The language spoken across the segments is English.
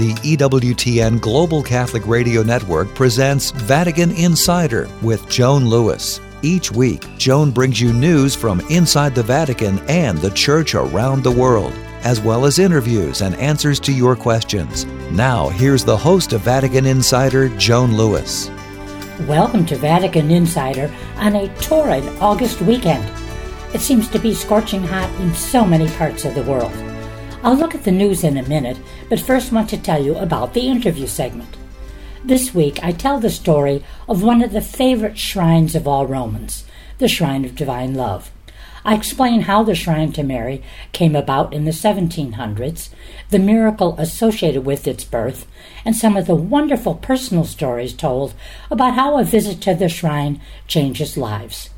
the EWTN Global Catholic Radio Network presents Vatican Insider with Joan Lewis. Each week, Joan brings you news from inside the Vatican and the Church around the world, as well as interviews and answers to your questions. Now, here's the host of Vatican Insider, Joan Lewis. Welcome to Vatican Insider on a torrid August weekend. It seems to be scorching hot in so many parts of the world. I'll look at the news in a minute, but first want to tell you about the interview segment. This week I tell the story of one of the favorite shrines of all Romans, the Shrine of Divine Love. I explain how the shrine to Mary came about in the 1700s, the miracle associated with its birth, and some of the wonderful personal stories told about how a visit to the shrine changes lives.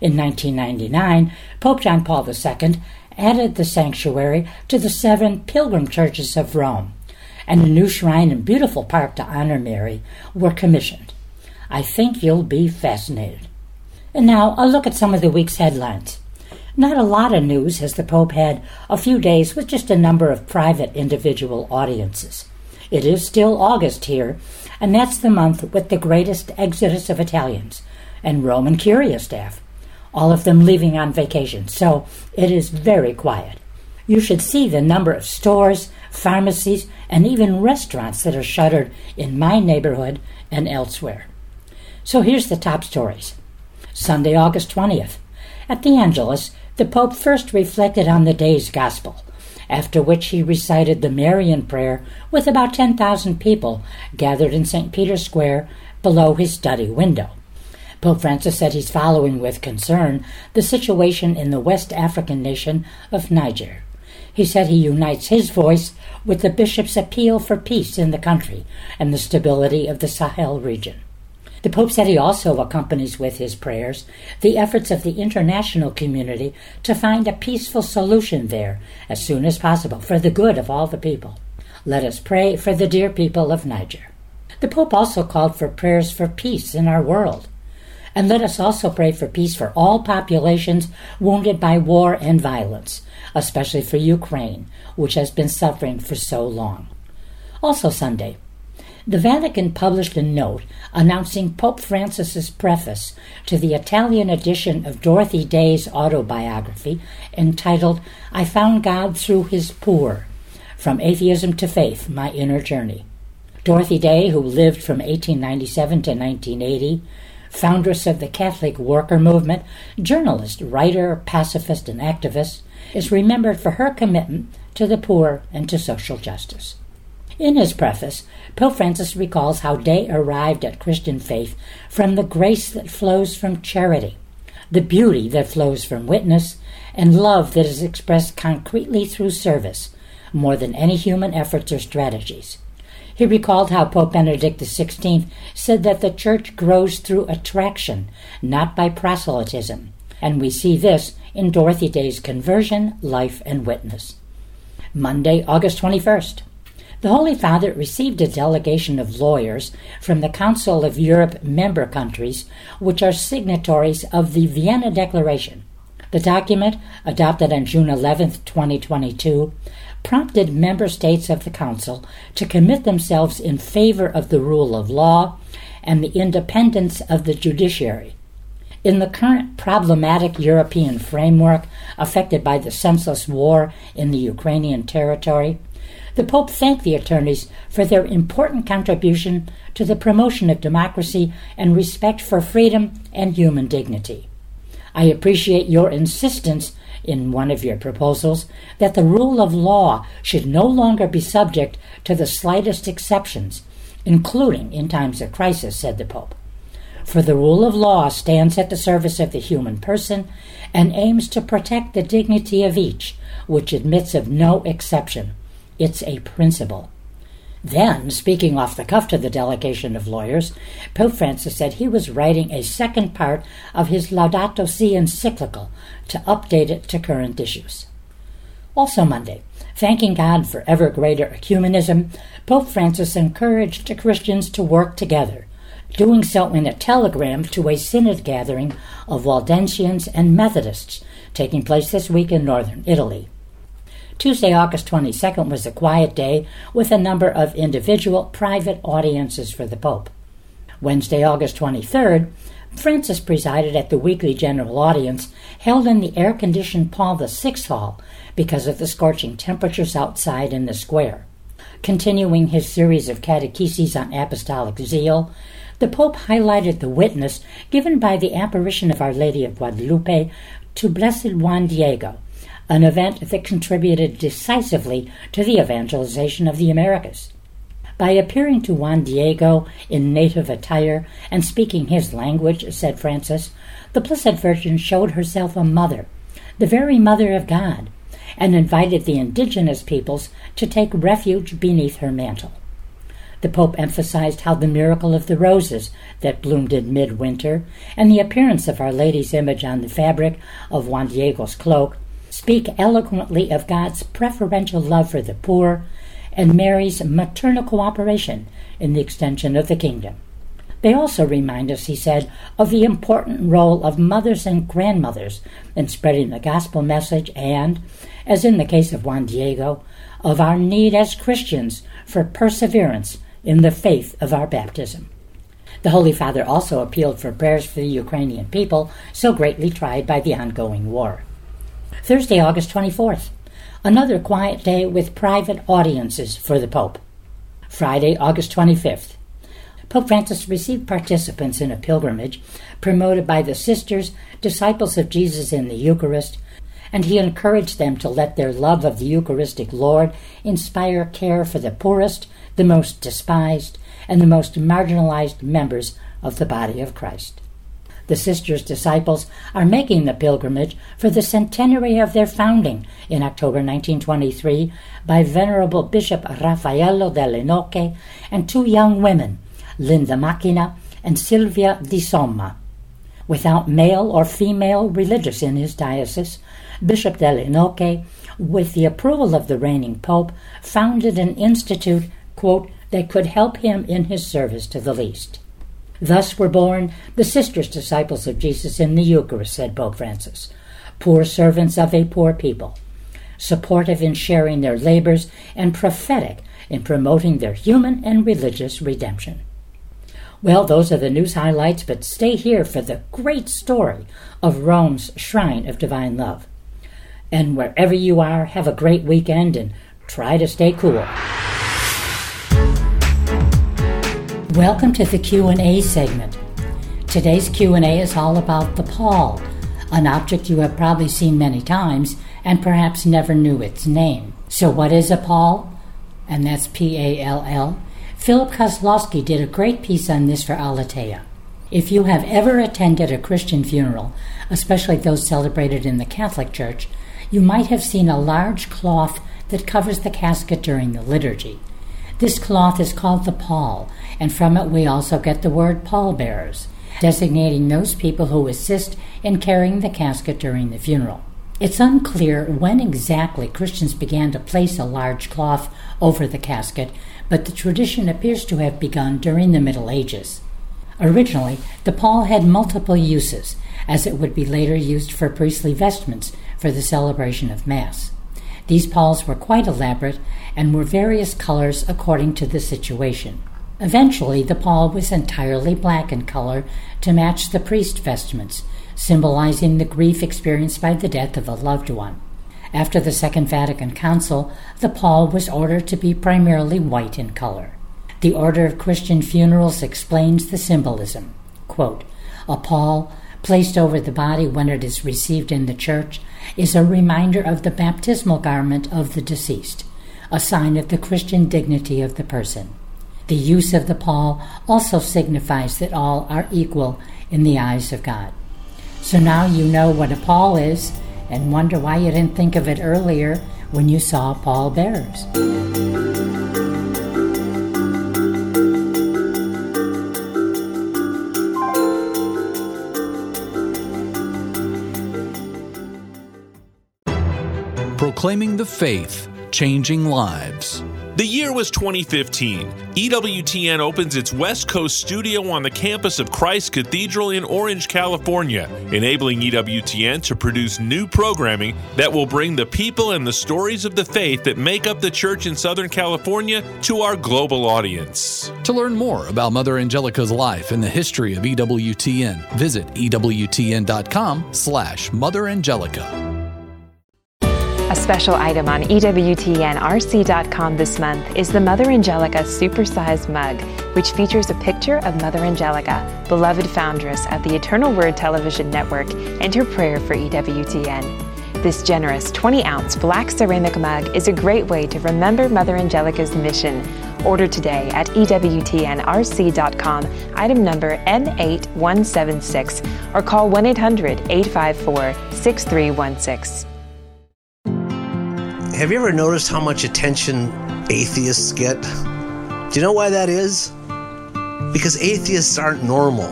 In 1999, Pope John Paul II added the sanctuary to the seven pilgrim churches of Rome, and a new shrine and beautiful park to honor Mary were commissioned. I think you'll be fascinated. And now a look at some of the week's headlines. Not a lot of news as the Pope had a few days with just a number of private individual audiences. It is still August here, and that's the month with the greatest exodus of Italians and Roman Curia staff all of them leaving on vacation, so it is very quiet. You should see the number of stores, pharmacies, and even restaurants that are shuttered in my neighborhood and elsewhere. So here's the top stories. Sunday, August 20th. At the Angelus, the Pope first reflected on the day's gospel, after which he recited the Marian prayer with about 10,000 people gathered in St. Peter's Square below his study window. Pope Francis said he's following with concern the situation in the West African nation of Niger. He said he unites his voice with the bishop's appeal for peace in the country and the stability of the Sahel region. The Pope said he also accompanies with his prayers the efforts of the international community to find a peaceful solution there as soon as possible for the good of all the people. Let us pray for the dear people of Niger. The Pope also called for prayers for peace in our world. And let us also pray for peace for all populations wounded by war and violence, especially for Ukraine, which has been suffering for so long. Also, Sunday, the Vatican published a note announcing Pope Francis's preface to the Italian edition of Dorothy Day's autobiography entitled I Found God Through His Poor From Atheism to Faith My Inner Journey. Dorothy Day, who lived from 1897 to 1980, foundress of the Catholic worker movement, journalist, writer, pacifist, and activist, is remembered for her commitment to the poor and to social justice. In his preface, Pope Francis recalls how Day arrived at Christian faith from the grace that flows from charity, the beauty that flows from witness, and love that is expressed concretely through service, more than any human efforts or strategies. He recalled how Pope Benedict XVI said that the Church grows through attraction, not by proselytism, and we see this in Dorothy Day's conversion, life, and witness. Monday, August 21st. The Holy Father received a delegation of lawyers from the Council of Europe member countries, which are signatories of the Vienna Declaration. The document, adopted on June 11, 2022, prompted member states of the Council to commit themselves in favor of the rule of law and the independence of the judiciary. In the current problematic European framework affected by the senseless war in the Ukrainian territory, the Pope thanked the attorneys for their important contribution to the promotion of democracy and respect for freedom and human dignity. I appreciate your insistence in one of your proposals that the rule of law should no longer be subject to the slightest exceptions, including in times of crisis, said the Pope. For the rule of law stands at the service of the human person and aims to protect the dignity of each, which admits of no exception. It's a principle. Then, speaking off the cuff to the delegation of lawyers, Pope Francis said he was writing a second part of his Laudato Si encyclical to update it to current issues. Also Monday, thanking God for ever greater ecumenism, Pope Francis encouraged Christians to work together, doing so in a telegram to a synod gathering of Waldensians and Methodists taking place this week in northern Italy. Tuesday, August 22nd was a quiet day with a number of individual private audiences for the Pope. Wednesday, August 23rd, Francis presided at the weekly general audience held in the air conditioned Paul VI Hall because of the scorching temperatures outside in the square. Continuing his series of catecheses on apostolic zeal, the Pope highlighted the witness given by the apparition of Our Lady of Guadalupe to Blessed Juan Diego, an event that contributed decisively to the evangelization of the Americas. By appearing to Juan Diego in native attire and speaking his language, said Francis, the Blessed Virgin showed herself a mother, the very mother of God, and invited the indigenous peoples to take refuge beneath her mantle. The Pope emphasized how the miracle of the roses that bloomed in midwinter and the appearance of Our Lady's image on the fabric of Juan Diego's cloak speak eloquently of God's preferential love for the poor and Mary's maternal cooperation in the extension of the kingdom. They also remind us, he said, of the important role of mothers and grandmothers in spreading the gospel message and, as in the case of Juan Diego, of our need as Christians for perseverance in the faith of our baptism. The Holy Father also appealed for prayers for the Ukrainian people so greatly tried by the ongoing war. Thursday, August 24th another quiet day with private audiences for the Pope. Friday, August 25th. Pope Francis received participants in a pilgrimage promoted by the Sisters, disciples of Jesus in the Eucharist, and he encouraged them to let their love of the Eucharistic Lord inspire care for the poorest, the most despised, and the most marginalized members of the body of Christ the sisters' disciples are making the pilgrimage for the centenary of their founding in October 1923 by Venerable Bishop Raffaello Delle Nocche and two young women, Linda Macchina and Silvia Di Somma. Without male or female religious in his diocese, Bishop Delle Nocche, with the approval of the reigning pope, founded an institute, quote, that could help him in his service to the least. Thus were born the sisters disciples of Jesus in the Eucharist, said Pope Francis, poor servants of a poor people, supportive in sharing their labors and prophetic in promoting their human and religious redemption. Well, those are the news highlights, but stay here for the great story of Rome's Shrine of Divine Love. And wherever you are, have a great weekend and try to stay cool. Welcome to the Q&A segment. Today's Q&A is all about the pall, an object you have probably seen many times and perhaps never knew its name. So what is a pall? And that's P A L L. Philip Kosloski did a great piece on this for Aleteia. If you have ever attended a Christian funeral, especially those celebrated in the Catholic Church, you might have seen a large cloth that covers the casket during the liturgy. This cloth is called the pall, and from it we also get the word pallbearers, designating those people who assist in carrying the casket during the funeral. It's unclear when exactly Christians began to place a large cloth over the casket, but the tradition appears to have begun during the Middle Ages. Originally, the pall had multiple uses, as it would be later used for priestly vestments for the celebration of Mass. These palls were quite elaborate and were various colors according to the situation. Eventually, the pall was entirely black in color to match the priest vestments, symbolizing the grief experienced by the death of a loved one. After the Second Vatican Council, the pall was ordered to be primarily white in color. The Order of Christian Funerals explains the symbolism. Quote, a pall placed over the body when it is received in the church is a reminder of the baptismal garment of the deceased, a sign of the Christian dignity of the person. The use of the pall also signifies that all are equal in the eyes of God. So now you know what a pall is and wonder why you didn't think of it earlier when you saw pall Proclaiming the Faith changing lives. The year was 2015. EWTN opens its West Coast studio on the campus of Christ Cathedral in Orange, California, enabling EWTN to produce new programming that will bring the people and the stories of the faith that make up the church in Southern California to our global audience. To learn more about Mother Angelica's life and the history of EWTN, visit EWTN.com slash Mother Angelica. A special item on EWTNRC.com this month is the Mother Angelica Supersized Mug, which features a picture of Mother Angelica, beloved foundress of the Eternal Word Television Network, and her prayer for EWTN. This generous 20 ounce black ceramic mug is a great way to remember Mother Angelica's mission. Order today at EWTNRC.com, item number N8176, or call 1 800 854 6316. Have you ever noticed how much attention atheists get? Do you know why that is? Because atheists aren't normal.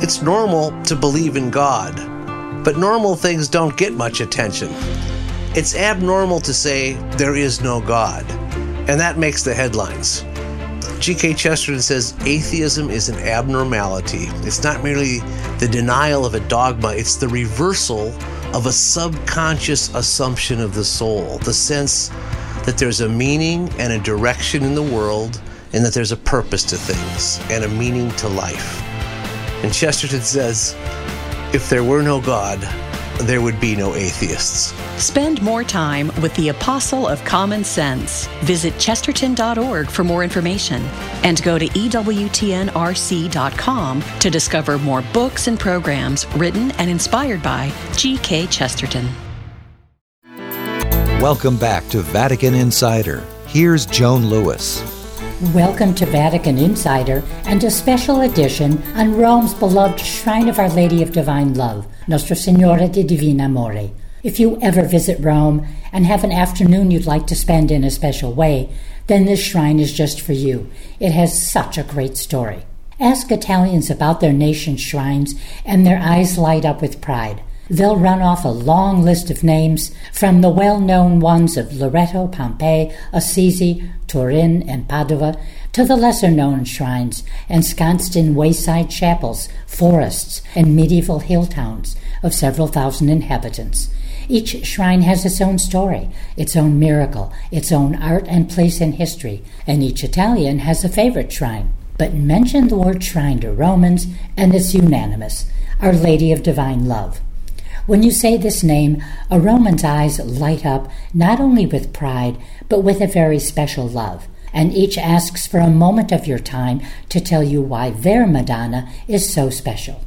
It's normal to believe in God, but normal things don't get much attention. It's abnormal to say there is no God, and that makes the headlines. G.K. Chesterton says atheism is an abnormality. It's not merely the denial of a dogma, it's the reversal of a subconscious assumption of the soul, the sense that there's a meaning and a direction in the world, and that there's a purpose to things and a meaning to life. And Chesterton says, if there were no God, there would be no atheists. Spend more time with the Apostle of Common Sense. Visit chesterton.org for more information and go to EWTNRC.com to discover more books and programs written and inspired by G.K. Chesterton. Welcome back to Vatican Insider. Here's Joan Lewis. Welcome to Vatican Insider and a special edition on Rome's beloved Shrine of Our Lady of Divine Love, Nostra Signora di Divino Amore. If you ever visit Rome and have an afternoon you'd like to spend in a special way, then this shrine is just for you. It has such a great story. Ask Italians about their nation's shrines, and their eyes light up with pride. They'll run off a long list of names from the well known ones of Loreto, Pompeii, Assisi, Turin, and Padua to the lesser known shrines ensconced in wayside chapels, forests, and medieval hill towns of several thousand inhabitants. Each shrine has its own story, its own miracle, its own art and place in history, and each Italian has a favorite shrine. But mention the word shrine to Romans, and it's unanimous Our Lady of Divine Love. When you say this name, a Roman's eyes light up not only with pride, but with a very special love. And each asks for a moment of your time to tell you why their Madonna is so special.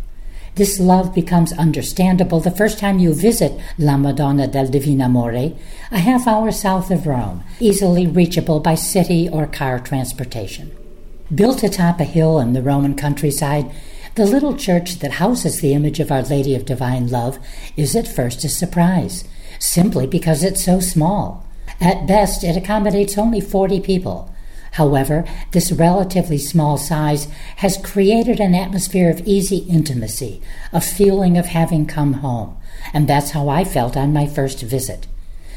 This love becomes understandable the first time you visit La Madonna del Divino Amore, a half hour south of Rome, easily reachable by city or car transportation. Built atop a hill in the Roman countryside, the little church that houses the image of Our Lady of Divine Love is at first a surprise, simply because it's so small. At best, it accommodates only 40 people. However, this relatively small size has created an atmosphere of easy intimacy, a feeling of having come home, and that's how I felt on my first visit.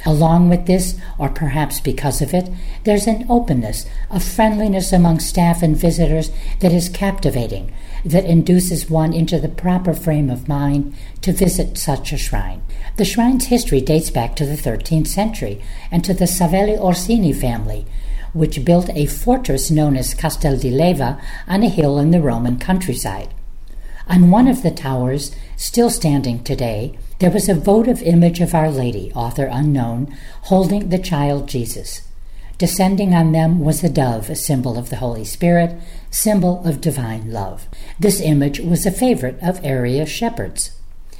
Along with this, or perhaps because of it, there's an openness, a friendliness among staff and visitors that is captivating, that induces one into the proper frame of mind to visit such a shrine. The shrine's history dates back to the 13th century and to the Savelli Orsini family, which built a fortress known as Castel di Leva on a hill in the Roman countryside. On one of the towers, still standing today, there was a votive image of Our Lady, author unknown, holding the child Jesus. Descending on them was a dove, a symbol of the Holy Spirit, symbol of divine love. This image was a favorite of area shepherds.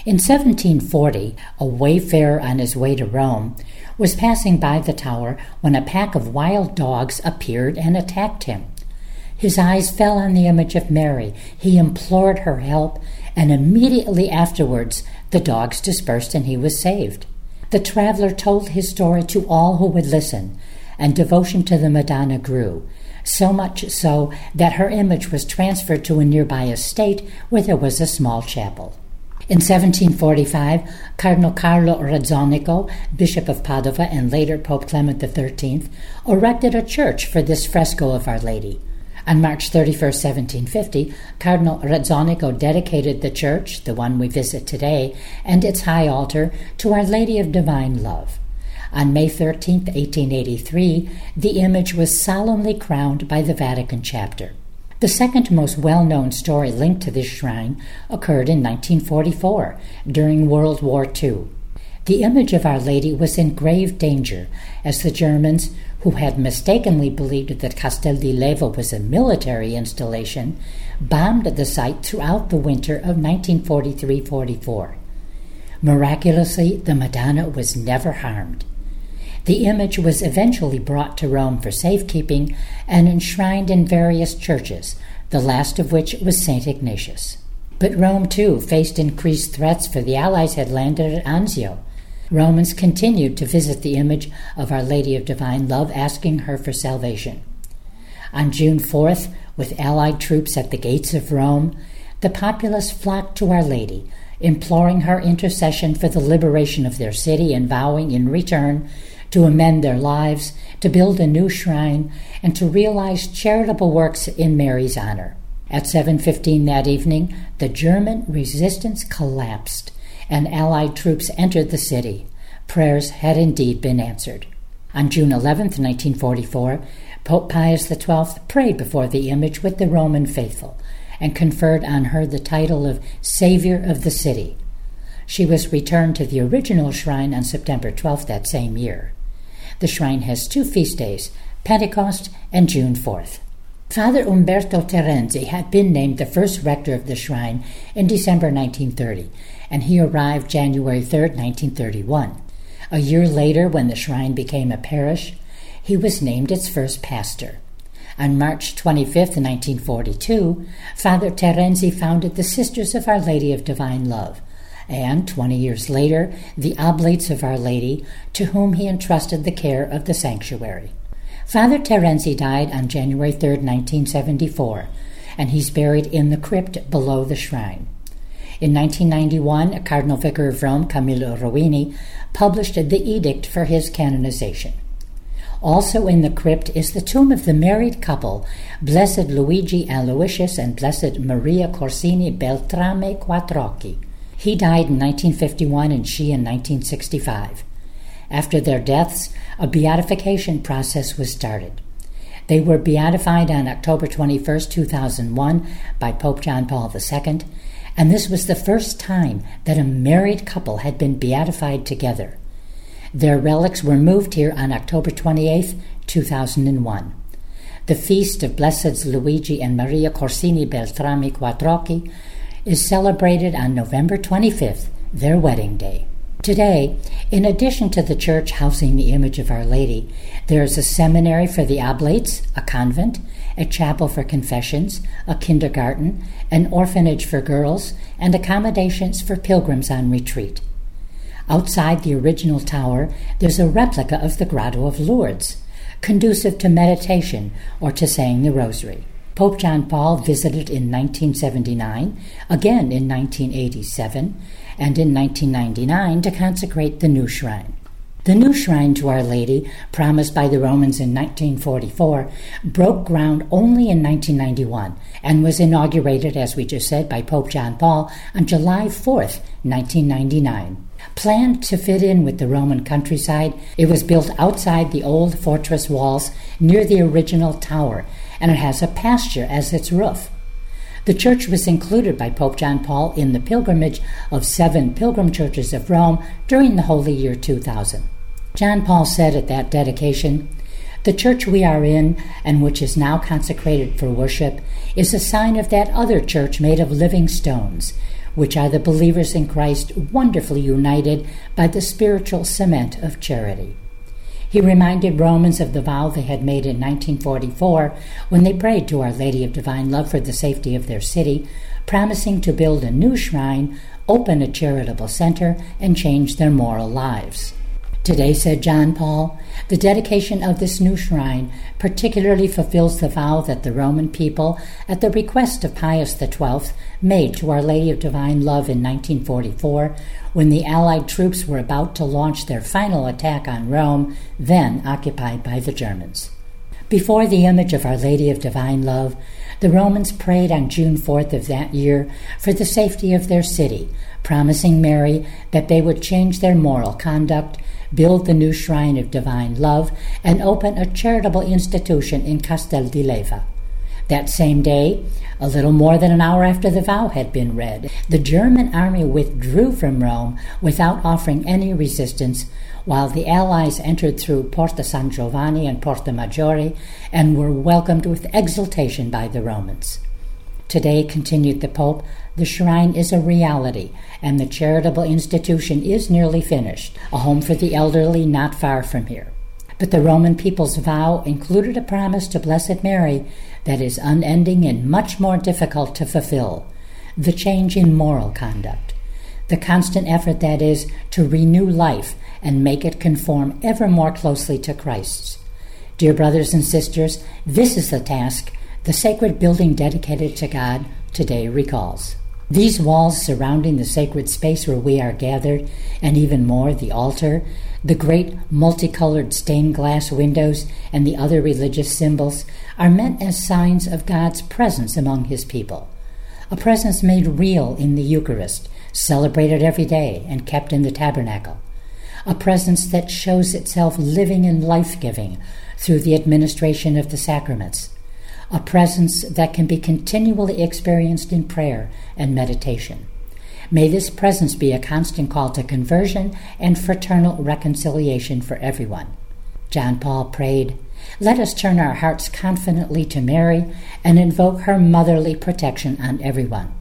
In 1740, a wayfarer on his way to Rome was passing by the tower when a pack of wild dogs appeared and attacked him. His eyes fell on the image of Mary. He implored her help, and immediately afterwards the dogs dispersed and he was saved. The traveler told his story to all who would listen, and devotion to the Madonna grew, so much so that her image was transferred to a nearby estate where there was a small chapel. In 1745, Cardinal Carlo Rezzonico, Bishop of Padova and later Pope Clement XIII, erected a church for this fresco of Our Lady. On March 31, 1750, Cardinal Rezzonico dedicated the church, the one we visit today, and its high altar to Our Lady of Divine Love. On May 13, 1883, the image was solemnly crowned by the Vatican chapter. The second most well known story linked to this shrine occurred in 1944 during World War II. The image of Our Lady was in grave danger as the Germans, who had mistakenly believed that Castel di Leva was a military installation, bombed the site throughout the winter of 1943 44. Miraculously, the Madonna was never harmed. The image was eventually brought to Rome for safekeeping and enshrined in various churches, the last of which was St. Ignatius. But Rome, too, faced increased threats, for the Allies had landed at Anzio. Romans continued to visit the image of Our Lady of Divine Love, asking her for salvation. On June 4th, with Allied troops at the gates of Rome, the populace flocked to Our Lady, imploring her intercession for the liberation of their city and vowing in return to amend their lives, to build a new shrine, and to realize charitable works in Mary's honor. At 7:15 that evening, the German resistance collapsed and allied troops entered the city. Prayers had indeed been answered. On June 11, 1944, Pope Pius XII prayed before the image with the Roman faithful and conferred on her the title of Savior of the City. She was returned to the original shrine on September 12 that same year. The shrine has two feast days, Pentecost and June 4th. Father Umberto Terenzi had been named the first rector of the shrine in December 1930, and he arrived January 3, 1931. A year later, when the shrine became a parish, he was named its first pastor. On March 25, 1942, Father Terenzi founded the Sisters of Our Lady of Divine Love, and, 20 years later, the Oblates of Our Lady, to whom he entrusted the care of the sanctuary. Father Terenzi died on January 3, 1974, and he's buried in the crypt below the shrine. In 1991, Cardinal Vicar of Rome, Camillo Ruini, published the edict for his canonization. Also in the crypt is the tomb of the married couple, Blessed Luigi Aloysius and Blessed Maria Corsini Beltrame Quattrocchi. He died in 1951 and she in 1965. After their deaths, a beatification process was started. They were beatified on October 21, 2001, by Pope John Paul II, and this was the first time that a married couple had been beatified together. Their relics were moved here on October 28, 2001. The feast of Blesseds Luigi and Maria Corsini Beltrame Quattrocchi is celebrated on November 25th, their wedding day. Today, in addition to the church housing the image of Our Lady, there is a seminary for the oblates, a convent, a chapel for confessions, a kindergarten, an orphanage for girls, and accommodations for pilgrims on retreat. Outside the original tower, there's a replica of the Grotto of Lourdes, conducive to meditation or to saying the Rosary. Pope John Paul visited in 1979, again in 1987, and in 1999 to consecrate the new shrine. The new shrine to Our Lady, promised by the Romans in 1944, broke ground only in 1991 and was inaugurated, as we just said, by Pope John Paul on July 4, 1999. Planned to fit in with the Roman countryside, it was built outside the old fortress walls near the original tower and it has a pasture as its roof. The church was included by Pope John Paul in the pilgrimage of seven pilgrim churches of Rome during the Holy Year 2000. John Paul said at that dedication, The church we are in, and which is now consecrated for worship, is a sign of that other church made of living stones, which are the believers in Christ wonderfully united by the spiritual cement of charity. He reminded Romans of the vow they had made in 1944 when they prayed to Our Lady of Divine Love for the safety of their city, promising to build a new shrine, open a charitable center, and change their moral lives. Today, said John Paul, the dedication of this new shrine particularly fulfills the vow that the Roman people, at the request of Pius XII, made to Our Lady of Divine Love in 1944 when the Allied troops were about to launch their final attack on Rome, then occupied by the Germans. Before the image of Our Lady of Divine Love, the Romans prayed on June 4th of that year for the safety of their city, promising Mary that they would change their moral conduct build the new shrine of divine love, and open a charitable institution in Castel di Leva. That same day, a little more than an hour after the vow had been read, the German army withdrew from Rome without offering any resistance, while the Allies entered through Porta San Giovanni and Porta Maggiore and were welcomed with exultation by the Romans. Today, continued the Pope, the shrine is a reality, and the charitable institution is nearly finished, a home for the elderly not far from here. But the Roman people's vow included a promise to Blessed Mary that is unending and much more difficult to fulfill the change in moral conduct, the constant effort that is to renew life and make it conform ever more closely to Christ's. Dear brothers and sisters, this is the task the sacred building dedicated to God today recalls. These walls surrounding the sacred space where we are gathered, and even more, the altar, the great multicolored stained glass windows, and the other religious symbols, are meant as signs of God's presence among His people. A presence made real in the Eucharist, celebrated every day, and kept in the tabernacle. A presence that shows itself living and life giving through the administration of the sacraments a presence that can be continually experienced in prayer and meditation. May this presence be a constant call to conversion and fraternal reconciliation for everyone. John Paul prayed, Let us turn our hearts confidently to Mary and invoke her motherly protection on everyone.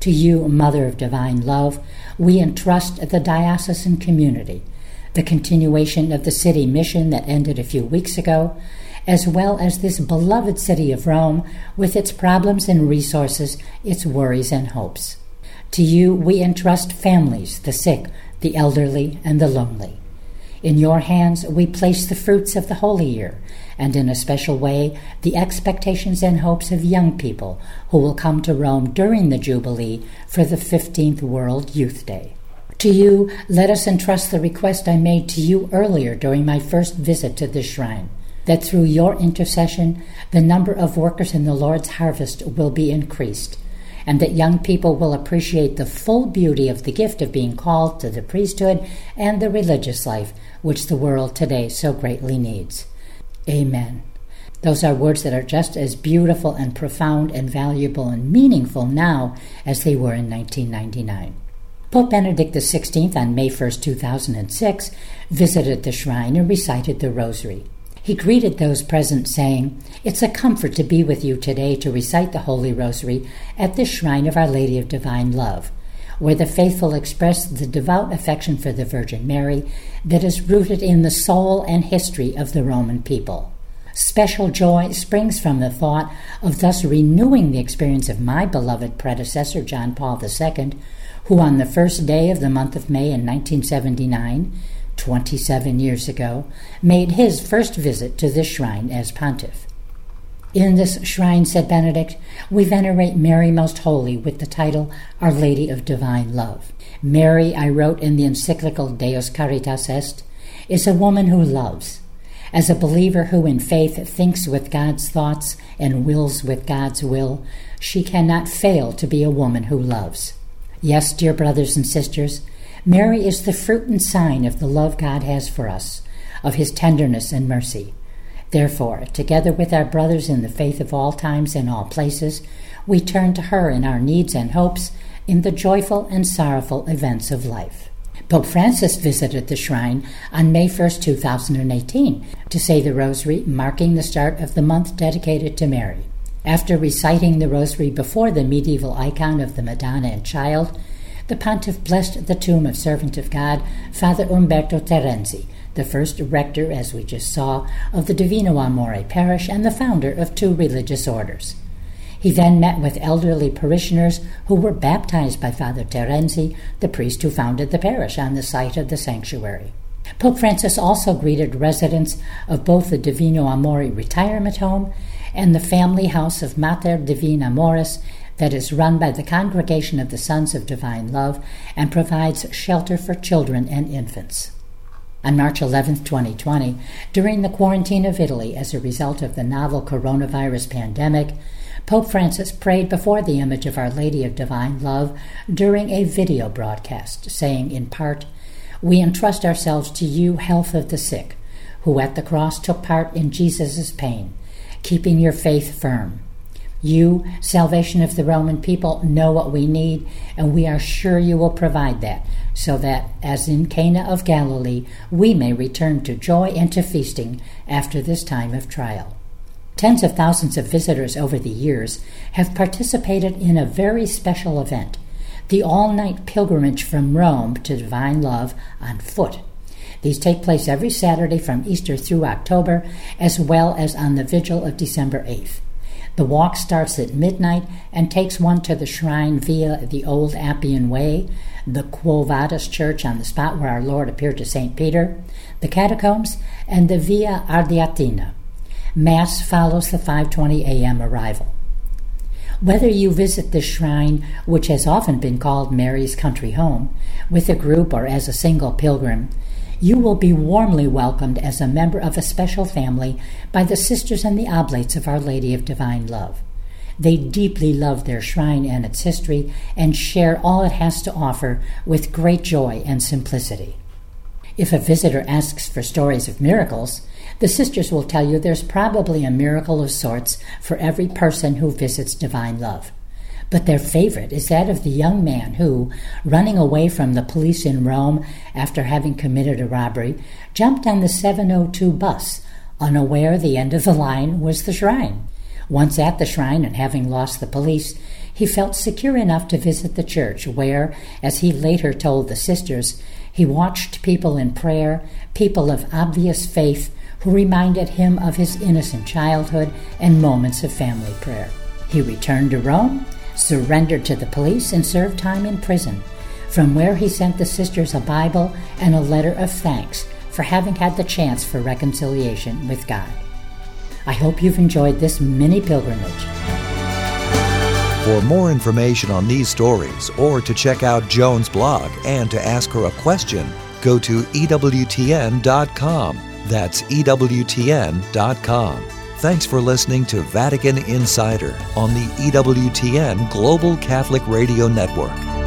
To you, Mother of Divine Love, we entrust the diocesan community, the continuation of the city mission that ended a few weeks ago, as well as this beloved city of Rome with its problems and resources, its worries and hopes. To you we entrust families, the sick, the elderly, and the lonely. In your hands we place the fruits of the holy year, and in a special way the expectations and hopes of young people who will come to Rome during the Jubilee for the 15th World Youth Day. To you, let us entrust the request I made to you earlier during my first visit to this shrine that through your intercession, the number of workers in the Lord's harvest will be increased, and that young people will appreciate the full beauty of the gift of being called to the priesthood and the religious life which the world today so greatly needs. Amen. Those are words that are just as beautiful and profound and valuable and meaningful now as they were in 1999. Pope Benedict XVI, on May 1, 2006, visited the shrine and recited the Rosary. He greeted those present, saying, It's a comfort to be with you today to recite the Holy Rosary at this shrine of Our Lady of Divine Love, where the faithful express the devout affection for the Virgin Mary that is rooted in the soul and history of the Roman people. Special joy springs from the thought of thus renewing the experience of my beloved predecessor, John Paul II, who on the first day of the month of May in 1979 27 years ago, made his first visit to this shrine as pontiff. In this shrine, said Benedict, we venerate Mary Most Holy with the title Our Lady of Divine Love. Mary, I wrote in the encyclical Deus Caritas Est, is a woman who loves. As a believer who in faith thinks with God's thoughts and wills with God's will, she cannot fail to be a woman who loves. Yes, dear brothers and sisters, Mary is the fruit and sign of the love God has for us, of his tenderness and mercy. Therefore, together with our brothers in the faith of all times and all places, we turn to her in our needs and hopes in the joyful and sorrowful events of life. Pope Francis visited the shrine on May 1, 2018, to say the Rosary, marking the start of the month dedicated to Mary. After reciting the Rosary before the medieval icon of the Madonna and Child, the pontiff blessed the tomb of servant of God, Father Umberto Terenzi, the first rector, as we just saw, of the Divino Amore parish and the founder of two religious orders. He then met with elderly parishioners who were baptized by Father Terenzi, the priest who founded the parish on the site of the sanctuary. Pope Francis also greeted residents of both the Divino Amore retirement home and the family house of Mater Divina Amoris that is run by the Congregation of the Sons of Divine Love and provides shelter for children and infants. On March 11, 2020, during the quarantine of Italy as a result of the novel coronavirus pandemic, Pope Francis prayed before the image of Our Lady of Divine Love during a video broadcast, saying in part, We entrust ourselves to you, health of the sick, who at the cross took part in Jesus' pain, keeping your faith firm. You, salvation of the Roman people, know what we need, and we are sure you will provide that, so that, as in Cana of Galilee, we may return to joy and to feasting after this time of trial. Tens of thousands of visitors over the years have participated in a very special event the all night pilgrimage from Rome to Divine Love on foot. These take place every Saturday from Easter through October, as well as on the vigil of December 8th. The walk starts at midnight and takes one to the shrine via the old Appian Way, the Quo Vadis Church on the spot where our Lord appeared to St. Peter, the catacombs, and the Via Ardeatina. Mass follows the 5:20 a.m. arrival. Whether you visit this shrine, which has often been called Mary's country home, with a group or as a single pilgrim, you will be warmly welcomed as a member of a special family by the sisters and the oblates of Our Lady of Divine Love. They deeply love their shrine and its history and share all it has to offer with great joy and simplicity. If a visitor asks for stories of miracles, the sisters will tell you there's probably a miracle of sorts for every person who visits Divine Love but their favorite is that of the young man who, running away from the police in Rome after having committed a robbery, jumped on the 702 bus, unaware the end of the line was the shrine. Once at the shrine and having lost the police, he felt secure enough to visit the church, where, as he later told the sisters, he watched people in prayer, people of obvious faith, who reminded him of his innocent childhood and moments of family prayer. He returned to Rome surrendered to the police, and served time in prison, from where he sent the sisters a Bible and a letter of thanks for having had the chance for reconciliation with God. I hope you've enjoyed this mini pilgrimage. For more information on these stories or to check out Joan's blog and to ask her a question, go to EWTN.com. That's EWTN.com. Thanks for listening to Vatican Insider on the EWTN Global Catholic Radio Network.